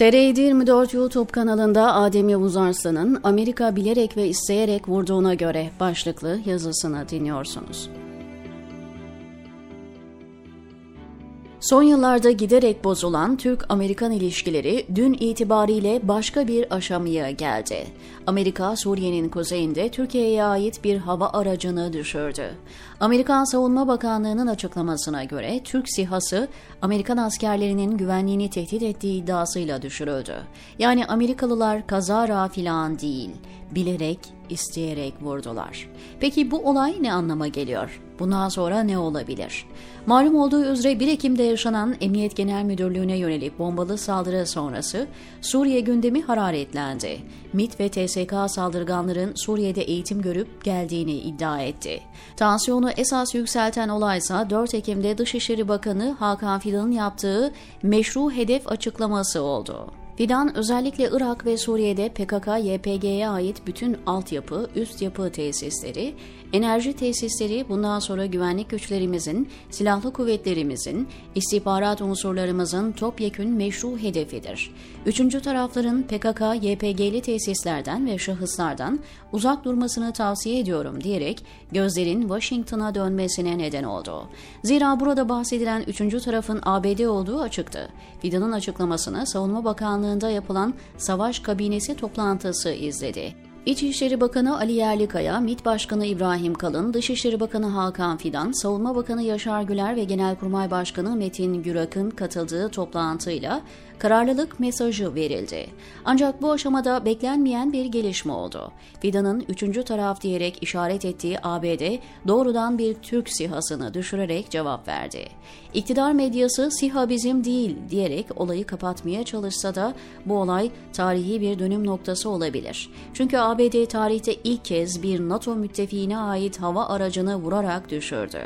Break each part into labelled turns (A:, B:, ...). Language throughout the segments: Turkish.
A: TR24 YouTube kanalında Adem Yavuz Arslan'ın Amerika bilerek ve isteyerek vurduğuna göre başlıklı yazısını dinliyorsunuz. Son yıllarda giderek bozulan Türk-Amerikan ilişkileri dün itibariyle başka bir aşamaya geldi. Amerika, Suriye'nin kuzeyinde Türkiye'ye ait bir hava aracını düşürdü. Amerikan Savunma Bakanlığı'nın açıklamasına göre Türk SİHA'sı Amerikan askerlerinin güvenliğini tehdit ettiği iddiasıyla düşürüldü. Yani Amerikalılar kazara filan değil, bilerek, isteyerek vurdular. Peki bu olay ne anlama geliyor? Bundan sonra ne olabilir? Malum olduğu üzere 1 Ekim'de yaşanan Emniyet Genel Müdürlüğü'ne yönelik bombalı saldırı sonrası Suriye gündemi hararetlendi. MİT ve TSK saldırganların Suriye'de eğitim görüp geldiğini iddia etti. Tansiyonu esas yükselten olaysa 4 Ekim'de Dışişleri Bakanı Hakan Fidan'ın yaptığı meşru hedef açıklaması oldu. Fidan özellikle Irak ve Suriye'de PKK-YPG'ye ait bütün altyapı, üst yapı tesisleri, enerji tesisleri bundan sonra güvenlik güçlerimizin, silahlı kuvvetlerimizin, istihbarat unsurlarımızın topyekün meşru hedefidir. Üçüncü tarafların PKK-YPG'li tesislerden ve şahıslardan uzak durmasını tavsiye ediyorum diyerek gözlerin Washington'a dönmesine neden oldu. Zira burada bahsedilen üçüncü tarafın ABD olduğu açıktı. Fidan'ın açıklamasını Savunma Bakanlığı'nda yapılan savaş kabinesi toplantısı izledi. İçişleri Bakanı Ali Yerlikaya, MİT Başkanı İbrahim Kalın, Dışişleri Bakanı Hakan Fidan, Savunma Bakanı Yaşar Güler ve Genelkurmay Başkanı Metin Gürak'ın katıldığı toplantıyla kararlılık mesajı verildi. Ancak bu aşamada beklenmeyen bir gelişme oldu. Fidan'ın üçüncü taraf diyerek işaret ettiği ABD doğrudan bir Türk SİHA'sını düşürerek cevap verdi. İktidar medyası SİHA bizim değil diyerek olayı kapatmaya çalışsa da bu olay tarihi bir dönüm noktası olabilir. Çünkü ABD tarihte ilk kez bir NATO müttefiğine ait hava aracını vurarak düşürdü.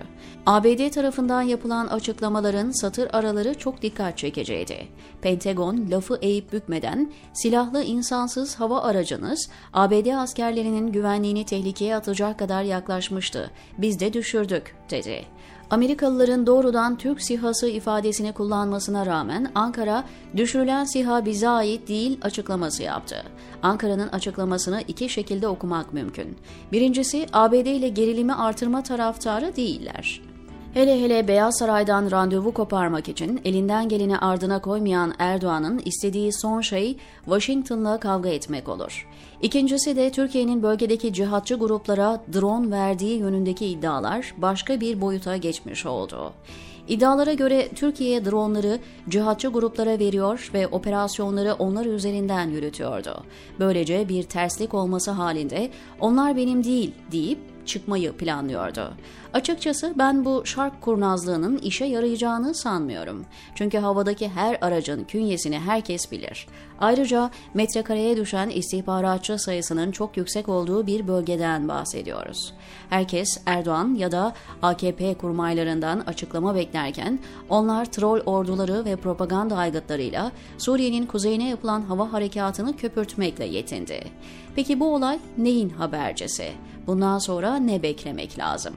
A: ABD tarafından yapılan açıklamaların satır araları çok dikkat çekiciydi. Pentagon lafı eğip bükmeden silahlı insansız hava aracınız ABD askerlerinin güvenliğini tehlikeye atacak kadar yaklaşmıştı. Biz de düşürdük dedi. Amerikalıların doğrudan Türk SİHA'sı ifadesini kullanmasına rağmen Ankara düşürülen SİHA bize ait değil açıklaması yaptı. Ankara'nın açıklamasını iki şekilde okumak mümkün. Birincisi ABD ile gerilimi artırma taraftarı değiller. Hele hele Beyaz Saray'dan randevu koparmak için elinden geleni ardına koymayan Erdoğan'ın istediği son şey Washington'la kavga etmek olur. İkincisi de Türkiye'nin bölgedeki cihatçı gruplara drone verdiği yönündeki iddialar başka bir boyuta geçmiş oldu. İddialara göre Türkiye dronları cihatçı gruplara veriyor ve operasyonları onlar üzerinden yürütüyordu. Böylece bir terslik olması halinde onlar benim değil deyip çıkmayı planlıyordu. Açıkçası ben bu şark kurnazlığının işe yarayacağını sanmıyorum. Çünkü havadaki her aracın künyesini herkes bilir. Ayrıca metrekareye düşen istihbaratçı sayısının çok yüksek olduğu bir bölgeden bahsediyoruz. Herkes Erdoğan ya da AKP kurmaylarından açıklama beklerken onlar troll orduları ve propaganda aygıtlarıyla Suriye'nin kuzeyine yapılan hava harekatını köpürtmekle yetindi. Peki bu olay neyin habercisi? Bundan sonra ne beklemek lazım?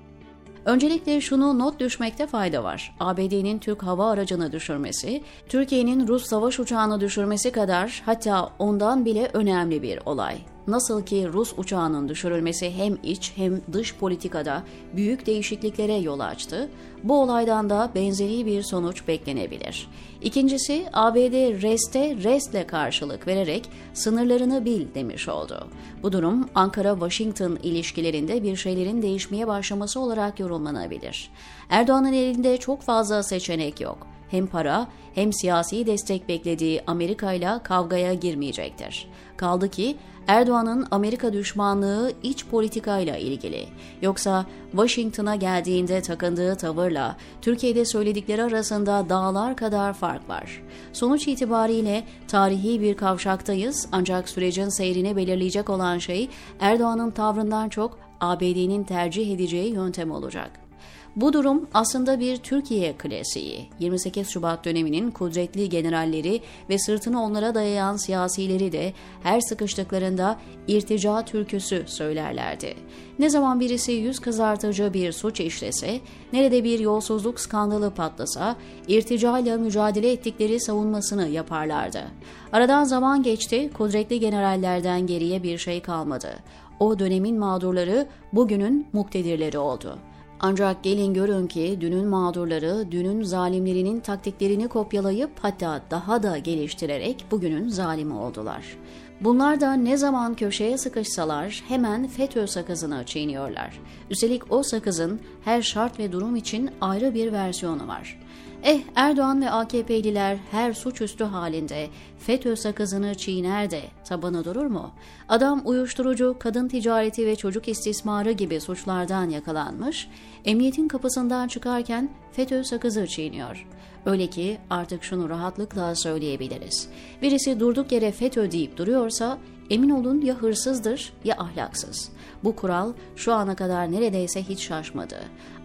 A: Öncelikle şunu not düşmekte fayda var. ABD'nin Türk hava aracını düşürmesi, Türkiye'nin Rus savaş uçağını düşürmesi kadar hatta ondan bile önemli bir olay. Nasıl ki Rus uçağının düşürülmesi hem iç hem dış politikada büyük değişikliklere yol açtı, bu olaydan da benzeri bir sonuç beklenebilir. İkincisi ABD reste restle karşılık vererek sınırlarını bil demiş oldu. Bu durum Ankara-Washington ilişkilerinde bir şeylerin değişmeye başlaması olarak yorumlanabilir. Erdoğan'ın elinde çok fazla seçenek yok hem para hem siyasi destek beklediği Amerika ile kavgaya girmeyecektir. Kaldı ki Erdoğan'ın Amerika düşmanlığı iç politikayla ilgili. Yoksa Washington'a geldiğinde takındığı tavırla Türkiye'de söyledikleri arasında dağlar kadar fark var. Sonuç itibariyle tarihi bir kavşaktayız ancak sürecin seyrini belirleyecek olan şey Erdoğan'ın tavrından çok ABD'nin tercih edeceği yöntem olacak. Bu durum aslında bir Türkiye klasiği. 28 Şubat döneminin kudretli generalleri ve sırtını onlara dayayan siyasileri de her sıkıştıklarında irtica türküsü söylerlerdi. Ne zaman birisi yüz kızartıcı bir suç işlese, nerede bir yolsuzluk skandalı patlasa, irticayla mücadele ettikleri savunmasını yaparlardı. Aradan zaman geçti, kudretli generallerden geriye bir şey kalmadı. O dönemin mağdurları bugünün muktedirleri oldu. Ancak gelin görün ki dünün mağdurları dünün zalimlerinin taktiklerini kopyalayıp hatta daha da geliştirerek bugünün zalimi oldular. Bunlar da ne zaman köşeye sıkışsalar hemen FETÖ sakızını çiğniyorlar. Üstelik o sakızın her şart ve durum için ayrı bir versiyonu var. Eh Erdoğan ve AKP'liler her suçüstü halinde FETÖ sakızını çiğner de tabanı durur mu? Adam uyuşturucu, kadın ticareti ve çocuk istismarı gibi suçlardan yakalanmış, emniyetin kapısından çıkarken FETÖ sakızı çiğniyor. Öyle ki artık şunu rahatlıkla söyleyebiliriz. Birisi durduk yere FETÖ deyip duruyorsa emin olun ya hırsızdır ya ahlaksız. Bu kural şu ana kadar neredeyse hiç şaşmadı.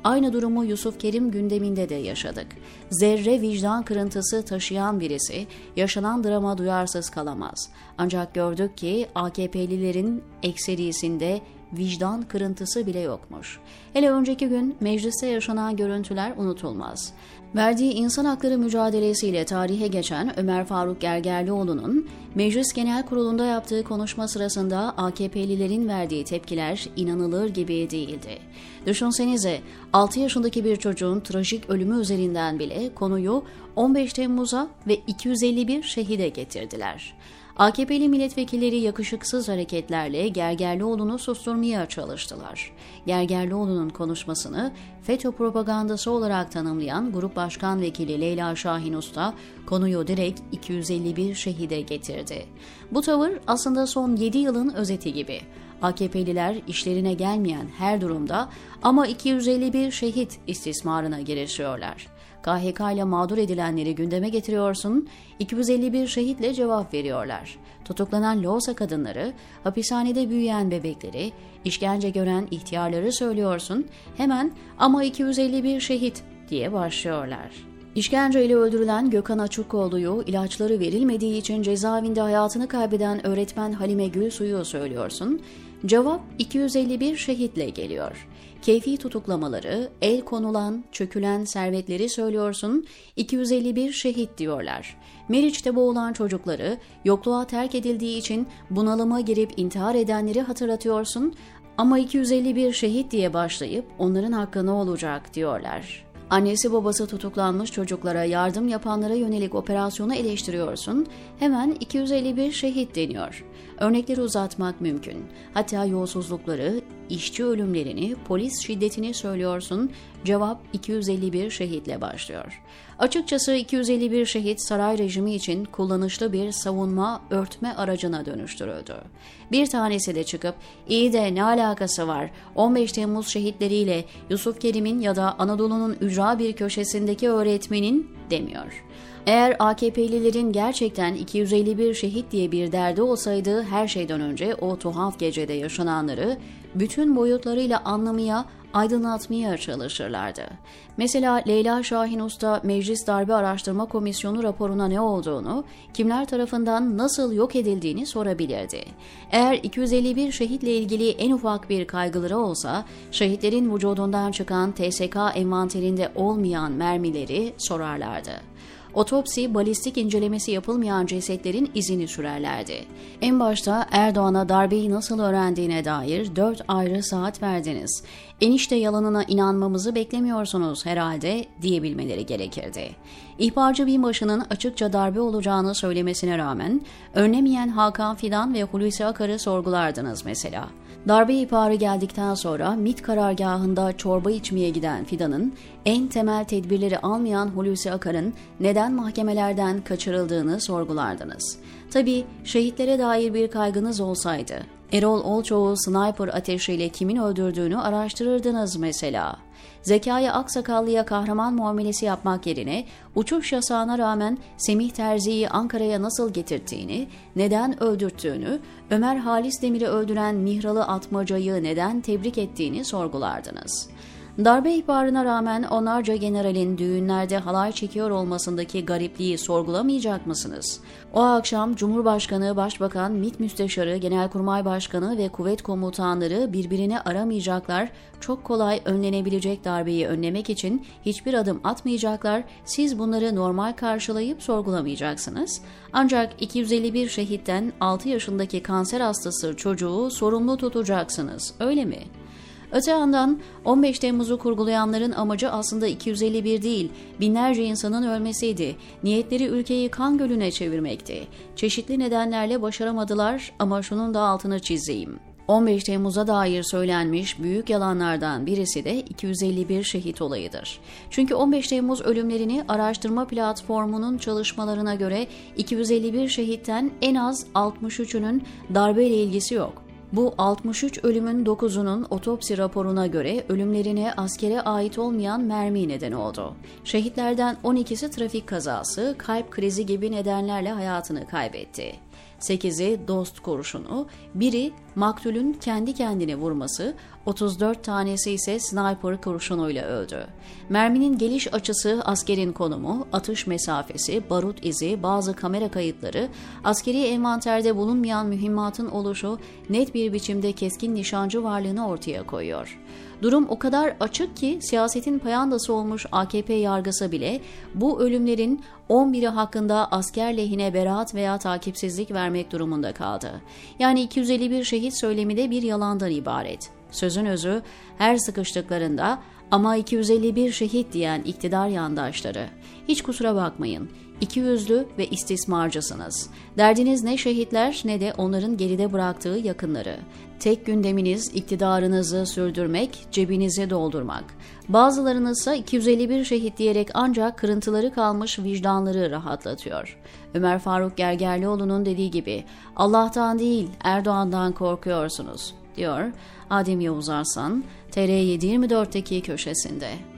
A: Aynı durumu Yusuf Kerim gündeminde de yaşadık. Zerre vicdan kırıntısı taşıyan birisi yaşanan drama duyarsız kalamaz. Ancak gördük ki AKP'lilerin ekserisinde vicdan kırıntısı bile yokmuş. Hele önceki gün mecliste yaşanan görüntüler unutulmaz. Verdiği insan hakları mücadelesiyle tarihe geçen Ömer Faruk Gergerlioğlu'nun Meclis Genel Kurulu'nda yaptığı konuşma sırasında AKP'lilerin verdiği tepkiler inanılır gibi değildi. Düşünsenize 6 yaşındaki bir çocuğun trajik ölümü üzerinden bile konuyu 15 Temmuz'a ve 251 şehide getirdiler. AKP'li milletvekilleri yakışıksız hareketlerle Gergerlioğlu'nu susturmaya çalıştılar. Gergerlioğlu'nun konuşmasını FETÖ propagandası olarak tanımlayan Grup Başkan Vekili Leyla Şahin Usta konuyu direkt 251 şehide getirdi. Bu tavır aslında son 7 yılın özeti gibi. AKP'liler işlerine gelmeyen her durumda ama 251 şehit istismarına girişiyorlar. KHK ile mağdur edilenleri gündeme getiriyorsun, 251 şehitle cevap veriyorlar. Tutuklanan Loğusa kadınları, hapishanede büyüyen bebekleri, işkence gören ihtiyarları söylüyorsun, hemen ama 251 şehit diye başlıyorlar. İşkenceyle öldürülen Gökhan Açukoğlu'yu ilaçları verilmediği için cezaevinde hayatını kaybeden öğretmen Halime Gülsu'yu söylüyorsun. Cevap 251 şehitle geliyor. Keyfi tutuklamaları, el konulan, çökülen servetleri söylüyorsun, 251 şehit diyorlar. Meriç'te boğulan çocukları, yokluğa terk edildiği için bunalıma girip intihar edenleri hatırlatıyorsun ama 251 şehit diye başlayıp onların hakkı ne olacak diyorlar. Annesi babası tutuklanmış çocuklara yardım yapanlara yönelik operasyonu eleştiriyorsun, hemen 251 şehit deniyor. Örnekleri uzatmak mümkün. Hatta yolsuzlukları, işçi ölümlerini, polis şiddetini söylüyorsun, cevap 251 şehitle başlıyor. Açıkçası 251 şehit saray rejimi için kullanışlı bir savunma örtme aracına dönüştürüldü. Bir tanesi de çıkıp iyi de ne alakası var 15 Temmuz şehitleriyle Yusuf Kerim'in ya da Anadolu'nun ücra bir köşesindeki öğretmenin demiyor. Eğer AKP'lilerin gerçekten 251 şehit diye bir derdi olsaydı her şeyden önce o tuhaf gecede yaşananları bütün boyutlarıyla anlamaya, aydınlatmaya çalışırlardı. Mesela Leyla Şahin Usta Meclis Darbe Araştırma Komisyonu raporuna ne olduğunu, kimler tarafından nasıl yok edildiğini sorabilirdi. Eğer 251 şehitle ilgili en ufak bir kaygıları olsa, şehitlerin vücudundan çıkan TSK envanterinde olmayan mermileri sorarlardı. Otopsi, balistik incelemesi yapılmayan cesetlerin izini sürerlerdi. En başta Erdoğan'a darbeyi nasıl öğrendiğine dair dört ayrı saat verdiniz. Enişte yalanına inanmamızı beklemiyorsunuz herhalde diyebilmeleri gerekirdi. İhbarcı binbaşının açıkça darbe olacağını söylemesine rağmen önlemeyen Hakan Fidan ve Hulusi Akar'ı sorgulardınız mesela. Darbe ihbarı geldikten sonra MIT karargahında çorba içmeye giden Fidan'ın en temel tedbirleri almayan Hulusi Akar'ın neden mahkemelerden kaçırıldığını sorgulardınız. Tabi şehitlere dair bir kaygınız olsaydı, Erol Olçoğ'u sniper ateşiyle kimin öldürdüğünü araştırırdınız mesela. Zekai Aksakallı'ya kahraman muamelesi yapmak yerine uçuş yasağına rağmen Semih Terzi'yi Ankara'ya nasıl getirttiğini, neden öldürttüğünü, Ömer Halis Demir'i öldüren Mihralı Atmaca'yı neden tebrik ettiğini sorgulardınız. Darbe ihbarına rağmen onlarca generalin düğünlerde halay çekiyor olmasındaki garipliği sorgulamayacak mısınız? O akşam Cumhurbaşkanı, Başbakan, MİT Müsteşarı, Genelkurmay Başkanı ve kuvvet komutanları birbirini aramayacaklar, çok kolay önlenebilecek darbeyi önlemek için hiçbir adım atmayacaklar, siz bunları normal karşılayıp sorgulamayacaksınız. Ancak 251 şehitten 6 yaşındaki kanser hastası çocuğu sorumlu tutacaksınız, öyle mi?'' Öte yandan 15 Temmuz'u kurgulayanların amacı aslında 251 değil, binlerce insanın ölmesiydi. Niyetleri ülkeyi kan gölüne çevirmekti. Çeşitli nedenlerle başaramadılar ama şunun da altını çizeyim. 15 Temmuz'a dair söylenmiş büyük yalanlardan birisi de 251 şehit olayıdır. Çünkü 15 Temmuz ölümlerini araştırma platformunun çalışmalarına göre 251 şehitten en az 63'ünün darbeyle ilgisi yok. Bu 63 ölümün 9'unun otopsi raporuna göre ölümlerine askere ait olmayan mermi neden oldu. Şehitlerden 12'si trafik kazası, kalp krizi gibi nedenlerle hayatını kaybetti. 8'i dost kurşunu, biri maktulün kendi kendine vurması, 34 tanesi ise sniper kurşunuyla öldü. Merminin geliş açısı, askerin konumu, atış mesafesi, barut izi, bazı kamera kayıtları, askeri envanterde bulunmayan mühimmatın oluşu net bir biçimde keskin nişancı varlığını ortaya koyuyor. Durum o kadar açık ki siyasetin payandası olmuş AKP yargısı bile bu ölümlerin 11'i hakkında asker lehine beraat veya takipsizlik vermek durumunda kaldı. Yani 251 şehit söylemi de bir yalandan ibaret. Sözün özü her sıkıştıklarında ama 251 şehit diyen iktidar yandaşları. Hiç kusura bakmayın. İki yüzlü ve istismarcısınız. Derdiniz ne şehitler ne de onların geride bıraktığı yakınları. Tek gündeminiz iktidarınızı sürdürmek, cebinizi doldurmak. Bazılarınız ise 251 şehit diyerek ancak kırıntıları kalmış vicdanları rahatlatıyor. Ömer Faruk Gergerlioğlu'nun dediği gibi Allah'tan değil Erdoğan'dan korkuyorsunuz diyor Adem Yavuz Arslan TR724'teki köşesinde.